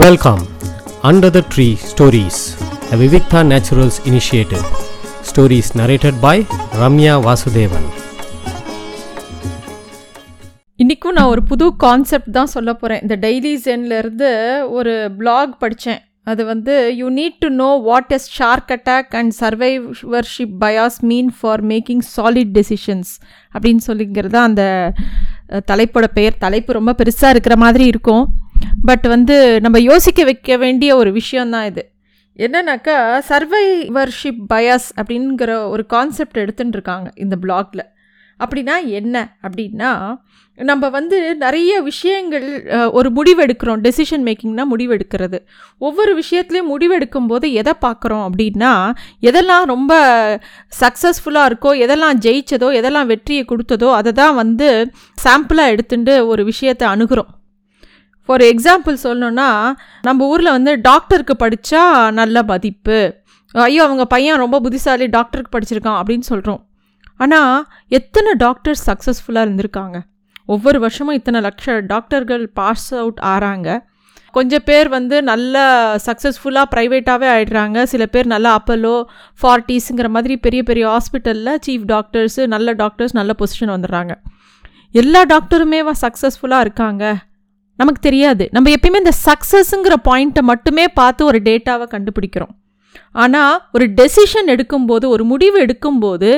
Welcome under the tree stories the Vivikta naturals initiative stories narrated by Ramya Vasudevan இன்றைக்கும் நான் ஒரு புது concept தான் சொல்ல போகிறேன் இந்த டெய்லி ஜென்லேருந்து ஒரு பிளாக் படித்தேன் அது வந்து you need to know what is shark attack and survivorship bias mean for making solid decisions அப்படின்னு சொல்லிங்கிறது அந்த தலைப்போட பெயர். தலைப்பு ரொம்ப பெருசாக இருக்கிற மாதிரி இருக்கும். பட் வந்து நம்ம யோசிக்க வைக்க வேண்டிய ஒரு விஷயந்தான் இது. என்னன்னாக்கா சர்வைவர்ஷிப் பயாஸ் அப்படிங்கிற ஒரு கான்செப்ட் எடுத்துகிட்டு இருக்காங்க இந்த பிளாக்ல அப்படின்னா என்ன? அப்படின்னா நம்ம வந்து நிறைய விஷயங்கள் ஒரு முடிவெடுக்கிறோம். டெசிஷன் மேக்கிங்னா முடிவெடுக்கிறது. ஒவ்வொரு விஷயத்துலையும் முடிவெடுக்கும் போது எதை பார்க்குறோம் அப்படின்னா எதெல்லாம் ரொம்ப சக்ஸஸ்ஃபுல்லாக இருக்கோ எதெல்லாம் ஜெயிச்சதோ எதெல்லாம் வெற்றியை கொடுத்ததோ அதை தான் வந்து சாம்பிளாக எடுத்துட்டு ஒரு விஷயத்தை அணுகிறோம். ஃபார் எக்ஸாம்பிள் சொல்லணுன்னா நம்ம ஊரில் வந்து டாக்டருக்கு படித்தா நல்ல மதிப்பு. ஐயோ அவங்க பையன் ரொம்ப புத்திசாலி டாக்டருக்கு படிச்சிருக்கான் அப்படின்னு சொல்கிறோம் ஆனால் எத்தனை டாக்டர்ஸ் சக்ஸஸ்ஃபுல்லாக இருந்திருக்காங்க? ஒவ்வொரு வருஷமும் இத்தனை லட்ச டாக்டர்கள் பாஸ் அவுட் ஆகிறாங்க கொஞ்சம் பேர் வந்து நல்ல சக்ஸஸ்ஃபுல்லாக ப்ரைவேட்டாகவே ஆயிடுறாங்க. சில பேர் நல்ல அப்பலோ ஃபார்ட்டிஸுங்கிற மாதிரி பெரிய பெரிய ஹாஸ்பிட்டலில் சீஃப் டாக்டர்ஸு நல்ல டாக்டர்ஸ் நல்ல பொசிஷன் வந்துடுறாங்க. எல்லா டாக்டருமேவா சக்ஸஸ்ஃபுல்லாக இருக்காங்க? நமக்கு தெரியாது. நம்ம எப்பயுமே இந்த சக்ஸஸ்ங்கிற பாயிண்ட்டை மட்டுமே பார்த்து ஒரு டேட்டாவை கண்டுபிடிக்கிறோம். ஆனால் ஒரு டெசிஷன் எடுக்கும்போது ஒரு முடிவு எடுக்கும்போது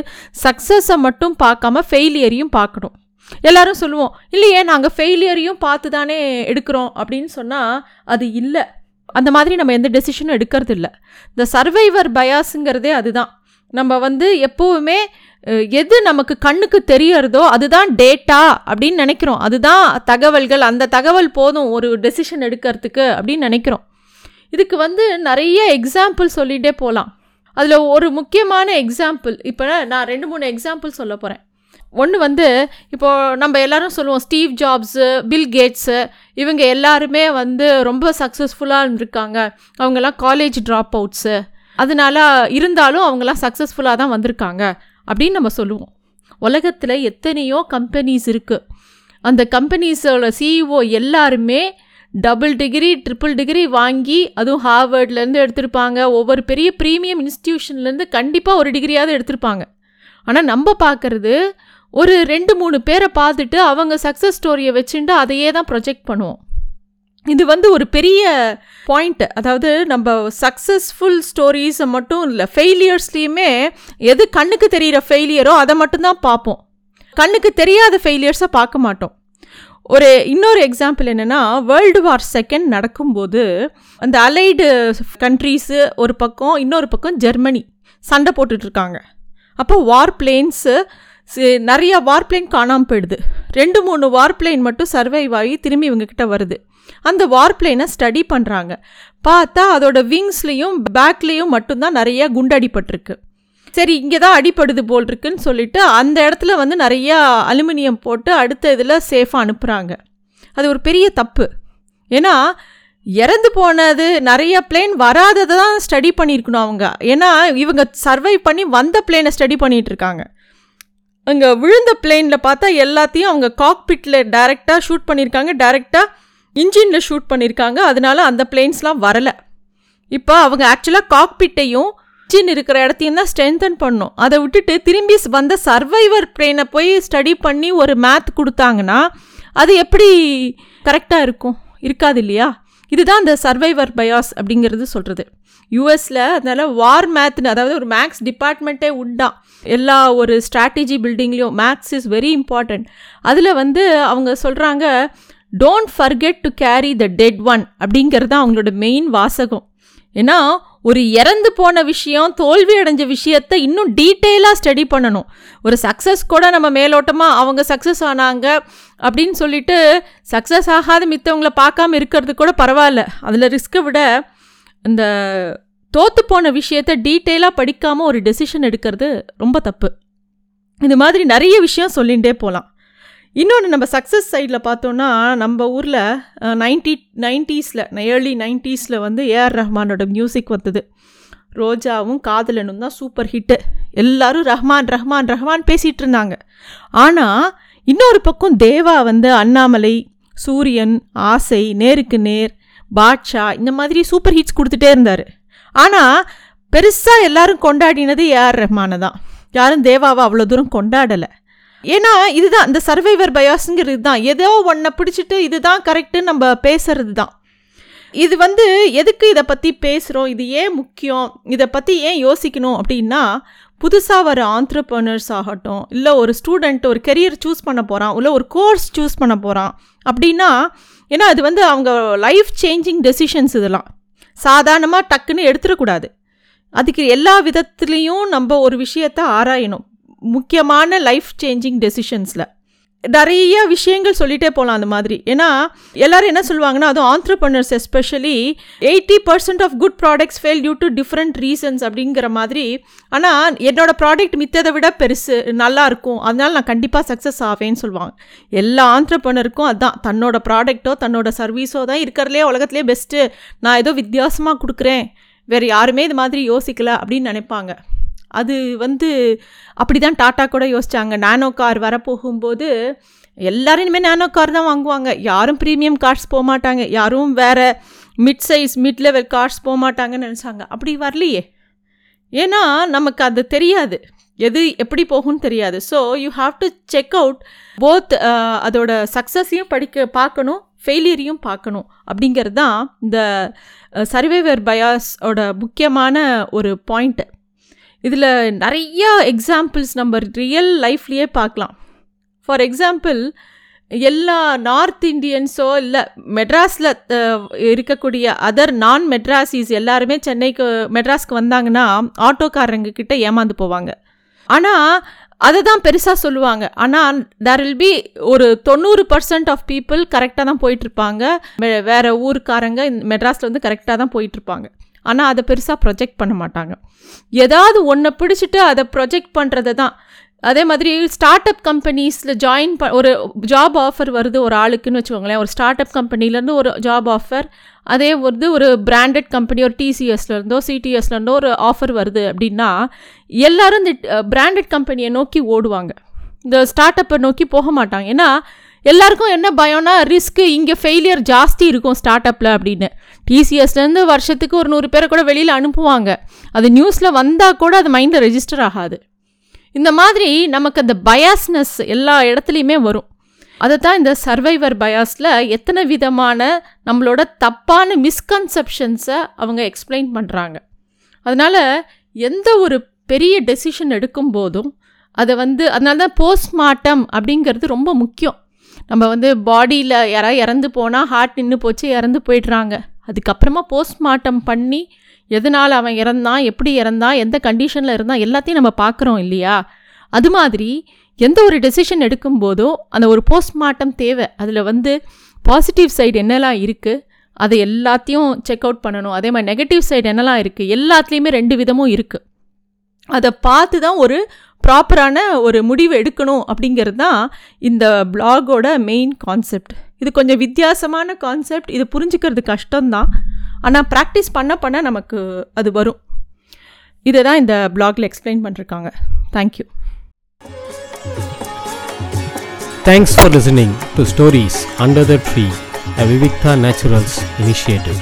சக்ஸஸை மட்டும் பார்க்காம ஃபெயிலியரையும் பார்க்கணும். எல்லாரும் சொல்லுவோம் இல்லையே நாங்கள் ஃபெயிலியரையும் பார்த்து தானே எடுக்கிறோம். அப்படின்னு சொன்னால் அது இல்லை. அந்த மாதிரி நம்ம எந்த டெசிஷனும் எடுக்கிறது இல்லை இந்த சர்வைவர் பயாஸுங்கிறதே அதுதான். நம்ம வந்து எப்போவுமே எது நமக்கு கண்ணுக்கு தெரியறதோ அதுதான் டேட்டா அப்படின்னு நினைக்கிறோம். அதுதான் தகவல்கள் அந்த தகவல் போதும் ஒரு டெசிஷன் எடுக்கிறதுக்கு அப்படின்னு நினைக்கிறோம். இதுக்கு வந்து நிறைய எக்ஸாம்பிள் சொல்லிகிட்டே போகலாம் அதில் ஒரு முக்கியமான எக்ஸாம்பிள் இப்போ நான் ரெண்டு மூணு எக்ஸாம்பிள் சொல்ல போகிறேன் ஒன்று வந்து இப்போது நம்ம எல்லாரும் சொல்லுவோம் ஸ்டீவ் ஜாப்ஸு பில் கேட்ஸு இவங்க எல்லாருமே வந்து ரொம்ப சக்ஸஸ்ஃபுல்லாக இருந்திருக்காங்க. அவங்கெல்லாம் காலேஜ் ட்ராப் அவுட்ஸு அதனால இருந்தாலும் அவங்கெல்லாம் சக்ஸஸ்ஃபுல்லாக தான் வந்திருக்காங்க. அப்படின்னு நம்ம சொல்லுவோம். உலகத்தில் எத்தனையோ கம்பெனிஸ் இருக்குது அந்த கம்பெனிஸோட சிஇஓ எல்லாருமே டபுள் டிகிரி ட்ரிபிள் டிகிரி வாங்கி அதுவும் ஹார்வர்ட்லேருந்து எடுத்திருப்பாங்க. ஒவ்வொரு பெரிய ப்ரீமியம் இன்ஸ்டியூஷன்லேருந்து கண்டிப்பாக ஒரு டிகிரியாவது எடுத்திருப்பாங்க. ஆனால் நம்ம பார்க்குறது ஒரு ரெண்டு மூணு பேரை பார்த்துட்டு அவங்க சக்ஸஸ் ஸ்டோரியை வச்சுட்டு அதையே தான் ப்ரொஜெக்ட் பண்ணுவோம். இது வந்து ஒரு பெரிய பாயிண்ட் அதாவது நம்ம சக்ஸஸ்ஃபுல் ஸ்டோரிஸை மட்டும் இல்லை ஃபெயிலியர்ஸ்லேயுமே எது கண்ணுக்கு தெரிகிற ஃபெயிலியரோ அதை மட்டும்தான் பார்ப்போம். கண்ணுக்கு தெரியாத ஃபெயிலியர்ஸை பார்க்க மாட்டோம். ஒரு இன்னொரு எக்ஸாம்பிள் என்னென்னா வேர்ல்டு வார் செகண்ட் நடக்கும்போது அந்த அலைடு கண்ட்ரீஸு ஒரு பக்கம் இன்னொரு பக்கம் ஜெர்மனி சண்டை போட்டுட்ருக்காங்க அப்போ வார் பிளேன்ஸு நிறைய வார்ப்ளைன் காணாமல் போயிடுது. ரெண்டு மூணு வார்ப்ளைன் மட்டும் சர்வைவ் ஆகி திரும்பி இவங்கக்கிட்ட வருது. அந்த வார்ப்ளைனை ஸ்டடி பண்ணுறாங்க பார்த்தா அதோட விங்ஸ்லேயும் பேக்லேயும் மட்டும்தான் நிறைய குண்டடிப்பட்டிருக்கு சரி இங்கே தான் அடிப்படுது போல் இருக்குன்னு சொல்லிட்டு அந்த இடத்துல வந்து நிறையா அலுமினியம் போட்டு அடுத்த இதில் சேஃபாக அனுப்புகிறாங்க அது ஒரு பெரிய தப்பு. ஏன்னா இறந்து போனது நிறைய பிளேன் வராததை தான் ஸ்டடி பண்ணியிருக்கணும் அவங்க. ஏன்னா இவங்க சர்வை பண்ணி வந்த பிளேனை ஸ்டடி பண்ணிகிட்ருக்காங்க இருக்காங்க. அங்கே விழுந்த பிளேனில் பார்த்தா எல்லாத்தையும் அவங்க காக்பிட்டில் டைரெக்டாக ஷூட் பண்ணியிருக்காங்க டைரெக்டாக இன்ஜினில் ஷூட் பண்ணியிருக்காங்க அதனால அந்த பிளேன்ஸ்லாம் வரலை. இப்போ அவங்க ஆக்சுவலாக காக்பிட்டையும் இன்ஜின் இருக்கிற இடத்தையும் தான் ஸ்ட்ரென்தன் பண்ணும். அதை விட்டுட்டு திரும்பி வந்த சர்வைவர் பிளேனை போய் ஸ்டடி பண்ணி ஒரு மேத் கொடுத்தாங்கன்னா அது எப்படி கரெக்டாக இருக்கும்? இருக்காது இல்லையா? இதுதான் இந்த சர்வைவர் பயாஸ் அப்படிங்கிறது சொல்கிறது யூஎஸில் அதனால் வார் மேத்னு அதாவது ஒரு மேக்ஸ் டிபார்ட்மெண்ட்டே உண்டாம் எல்லா ஒரு ஸ்ட்ராட்டஜி பில்டிங்லேயும் மேக்ஸ் இஸ் வெரி இம்பார்ட்டண்ட் அதில் வந்து அவங்க சொல்கிறாங்க don't forget to carry the dead one அப்படிங்கிறது தான் அவங்களோட மெயின் வாசகம். ஏன்னா ஒரு இறந்து போன விஷயம் தோல்வி அடைஞ்ச விஷயத்த இன்னும் டீட்டெயிலாக ஸ்டடி பண்ணணும். ஒரு சக்ஸஸ் கூட நம்ம மேலோட்டமாக அவங்க சக்ஸஸ் ஆனாங்க அப்படின்னு சொல்லிட்டு சக்ஸஸ் ஆகாத மித்தவங்கள பார்க்காம இருக்கிறது கூட பரவாயில்ல. அதில் ரிஸ்க்கை விட இந்த தோற்று போன விஷயத்த டீட்டெயிலாக படிக்காமல் ஒரு டெசிஷன் எடுக்கிறது ரொம்ப தப்பு. இது மாதிரி நிறைய விஷயம் சொல்லிகிட்டே போகலாம் இன்னொன்று நம்ம சக்ஸஸ் சைடில் பார்த்தோன்னா நம்ம ஊரில் நைன்டி நைன்ட்டீஸில் ஏர்லி நைன்ட்டீஸில் வந்து ஏஆர் ரஹ்மானோட மியூசிக் வந்தது. ரோஜாவும் காதலனும் தான் சூப்பர் ஹிட்டு எல்லாரும் ரஹ்மான் ரஹ்மான் ரஹ்மான் பேசிகிட்டு இருந்தாங்க. ஆனால் இன்னொரு பக்கம் தேவா வந்து அண்ணாமலை சூரியன் ஆசை நேருக்கு நேர் பாட்ஷா இந்த மாதிரி சூப்பர் ஹிட்ஸ் கொடுத்துட்டே இருந்தார். ஆனால் பெருசாக எல்லாரும் கொண்டாடினது ஏஆர் ரஹ்மானை தான். யாரும் தேவாவை அவ்வளோ தூரம் கொண்டாடலை. ஏன்னா இதுதான் இந்த சர்வைவர் பயாஸுங்கிறது தான் ஏதோ ஒன்றை பிடிச்சிட்டு இதுதான் கரெக்டு நம்ம பேசுறது தான் இது வந்து எதுக்கு இதை பற்றி பேசுகிறோம் இது ஏன் முக்கியம்? இதை பற்றி ஏன் யோசிக்கணும் அப்படின்னா புதுசாக வர ஆண்டர்பனர்ஸ் ஆகட்டும் இல்லை ஒரு ஸ்டூடெண்ட் ஒரு கெரியர் சூஸ் பண்ண போகிறான் இல்லை ஒரு கோர்ஸ் சூஸ் பண்ண போகிறான் அப்படின்னா ஏன்னா அது வந்து அவங்க லைஃப் சேஞ்சிங் டெசிஷன்ஸ் இதெல்லாம். சாதாரணமாக டக்குன்னு எடுத்துடக்கூடாது. அதுக்கு எல்லா விதத்துலேயும் நம்ம ஒரு விஷயத்தை ஆராயணும். முக்கியமான லைஃப் சேஞ்சிங் டெசிஷன்ஸில் நிறைய விஷயங்கள் சொல்லிகிட்டே போகலாம் அந்த மாதிரி. ஏன்னா எல்லோரும் என்ன சொல்லுவாங்கன்னா அதுவும் entrepreneurs especially eighty percent of good products fail due to different reasons அப்படிங்கிற மாதிரி. ஆனால் என்னோட ப்ராடக்ட் மித்ததை விட பெருசு நல்லாயிருக்கும் அதனால் நான் கண்டிப்பாக சக்ஸஸ் ஆவேன்னு சொல்லுவாங்க. எல்லா ஆண்ட்ரப்பனருக்கும் அதுதான் தன்னோட ப்ராடக்ட்டோ தன்னோட சர்வீஸோ தான் இருக்கிறதுலே உலகத்துலேயே பெஸ்ட்டு நான் ஏதோ வித்தியாசமாக கொடுக்குறேன். வேறு யாருமே இது மாதிரி யோசிக்கல அப்படின்னு நினைப்பாங்க. அது வந்து அப்படி தான் டாட்டா கூட யோசித்தாங்க நானோ கார் வரப்போகும்போது எல்லாருமே நானோ கார் தான் வாங்குவாங்க. யாரும் ப்ரீமியம் கார்ஸ் போக மாட்டாங்க யாரும் வேறு mid size mid level cars போக மாட்டாங்கன்னு நினச்சாங்க. அப்படி வரலையே. ஏன்னா நமக்கு அது தெரியாது. எது எப்படி போகும்னு தெரியாது. So you have to check out both அதோட சக்ஸஸையும் படிக்க பார்க்கணும் ஃபெயிலியரையும் பார்க்கணும். அப்படிங்கிறது தான் இந்த சர்வேவர் பயாஸோட முக்கியமான ஒரு பாயிண்ட்டு இதில் நிறைய எக்ஸாம்பிள்ஸ் நம்ம ரியல் லைஃப்லேயே பார்க்கலாம். ஃபார் எக்ஸாம்பிள் எல்லா நார்த் இண்டியன்ஸோ இல்லை மெட்ராஸில் இருக்கக்கூடிய அதர் நான் மெட்ராசிஸ் எல்லாருமே சென்னைக்கு மெட்ராஸ்க்கு வந்தாங்கன்னா ஆட்டோக்காரங்க கிட்ட ஏமாந்து போவாங்க. ஆனால் அதை தான் பெருசாக சொல்லுவாங்க. ஆனால் தேர் வில் பி ஒரு தொண்ணூறு பர்சன்ட் ஆஃப் பீப்புள் கரெக்டாக தான் போயிட்டுருப்பாங்க வேறு ஊருக்காரங்க மெட்ராஸில் வந்து கரெக்டாக தான் போயிட்டுருப்பாங்க ஆனால் அதை பெருசாக ப்ரொஜெக்ட் பண்ண மாட்டாங்க. ஏதாவது ஒன்றை பிடிச்சிட்டு அதை ப்ரொஜெக்ட் பண்ணுறது தான். அதே மாதிரி ஸ்டார்ட் அப் கம்பெனிஸில் ஜாயின் ப ஒரு ஜாப் ஆஃபர் வருது ஒரு ஆளுக்குன்னு வச்சுக்கோங்களேன். ஒரு ஸ்டார்ட் அப் கம்பெனிலேருந்து ஒரு ஜாப் ஆஃபர் அதே வந்து ஒரு பிராண்டட் கம்பெனி ஒரு டிசிஎஸ்லேருந்தோ சிடிஎஸ்லேருந்தோ ஒரு ஆஃபர் வருது அப்படின்னா எல்லோரும் இந்த பிராண்டட் கம்பெனியை நோக்கி ஓடுவாங்க. இந்த ஸ்டார்ட் அப்பை நோக்கி போக மாட்டாங்க. ஏன்னா எல்லாருக்கும் என்ன பயம்னா ரிஸ்க்கு இங்கே ஃபெயிலியர் ஜாஸ்தி இருக்கும் ஸ்டார்ட் அப்பில் அப்படின்னு டிசிஎஸ்லேருந்து வருஷத்துக்கு ஒரு நூறு பேரை கூட வெளியில் அனுப்புவாங்க. அது நியூஸில் வந்தால் கூட அது மைண்டில் ரெஜிஸ்டர் ஆகாது. இந்த மாதிரி நமக்கு அந்த பயாஸ்னஸ் எல்லா இடத்துலையுமே வரும். அதை தான் இந்த சர்வைவர் பயாஸில் எத்தனை விதமான நம்மளோட தப்பான மிஸ்கன்செப்ஷன்ஸை அவங்க எக்ஸ்பிளைன் பண்ணுறாங்க அதனால் எந்த ஒரு பெரிய டெசிஷன் எடுக்கும் போதும் அதை வந்து அதனால தான் போஸ்ட்மார்ட்டம் அப்படிங்கிறது ரொம்ப முக்கியம். நம்ம வந்து பாடியில் யாராவது இறந்து போனால் ஹார்ட் நின்று போச்சு இறந்து போயிடுறாங்க. அதுக்கப்புறமா போஸ்ட்மார்ட்டம் பண்ணி எதனால் அவன் இறந்தான் எப்படி இறந்தான் எந்த கண்டிஷனில் இருந்தான் எல்லாத்தையும் நம்ம பார்க்குறோம் இல்லையா? அது மாதிரி எந்த ஒரு டெசிஷன் எடுக்கும்போதும் அந்த ஒரு போஸ்ட்மார்ட்டம் தேவை. அதில் வந்து பாசிட்டிவ் சைடு என்னெல்லாம் இருக்குது அதை எல்லாத்தையும் செக் அவுட் பண்ணணும். அதே மாதிரி நெகட்டிவ் சைடு என்னெல்லாம் இருக்குது எல்லாத்துலேயுமே ரெண்டு விதமும் இருக்குது அதை பார்த்து தான் ஒரு ப்ராப்பரான ஒரு முடிவு எடுக்கணும் அப்படிங்கிறது தான் இந்த பிளாகோட மெயின் கான்செப்ட் இது கொஞ்சம் வித்தியாசமான கான்செப்ட் இது புரிஞ்சுக்கிறது கஷ்டம்தான். ஆனால் ப்ராக்டிஸ் பண்ண பண்ண நமக்கு அது வரும். இதை தான் இந்த பிளாகில் எக்ஸ்பிளைன் பண்ணிருக்காங்க. Thank you thanks for listening to stories under the tree a Vivikta naturals initiative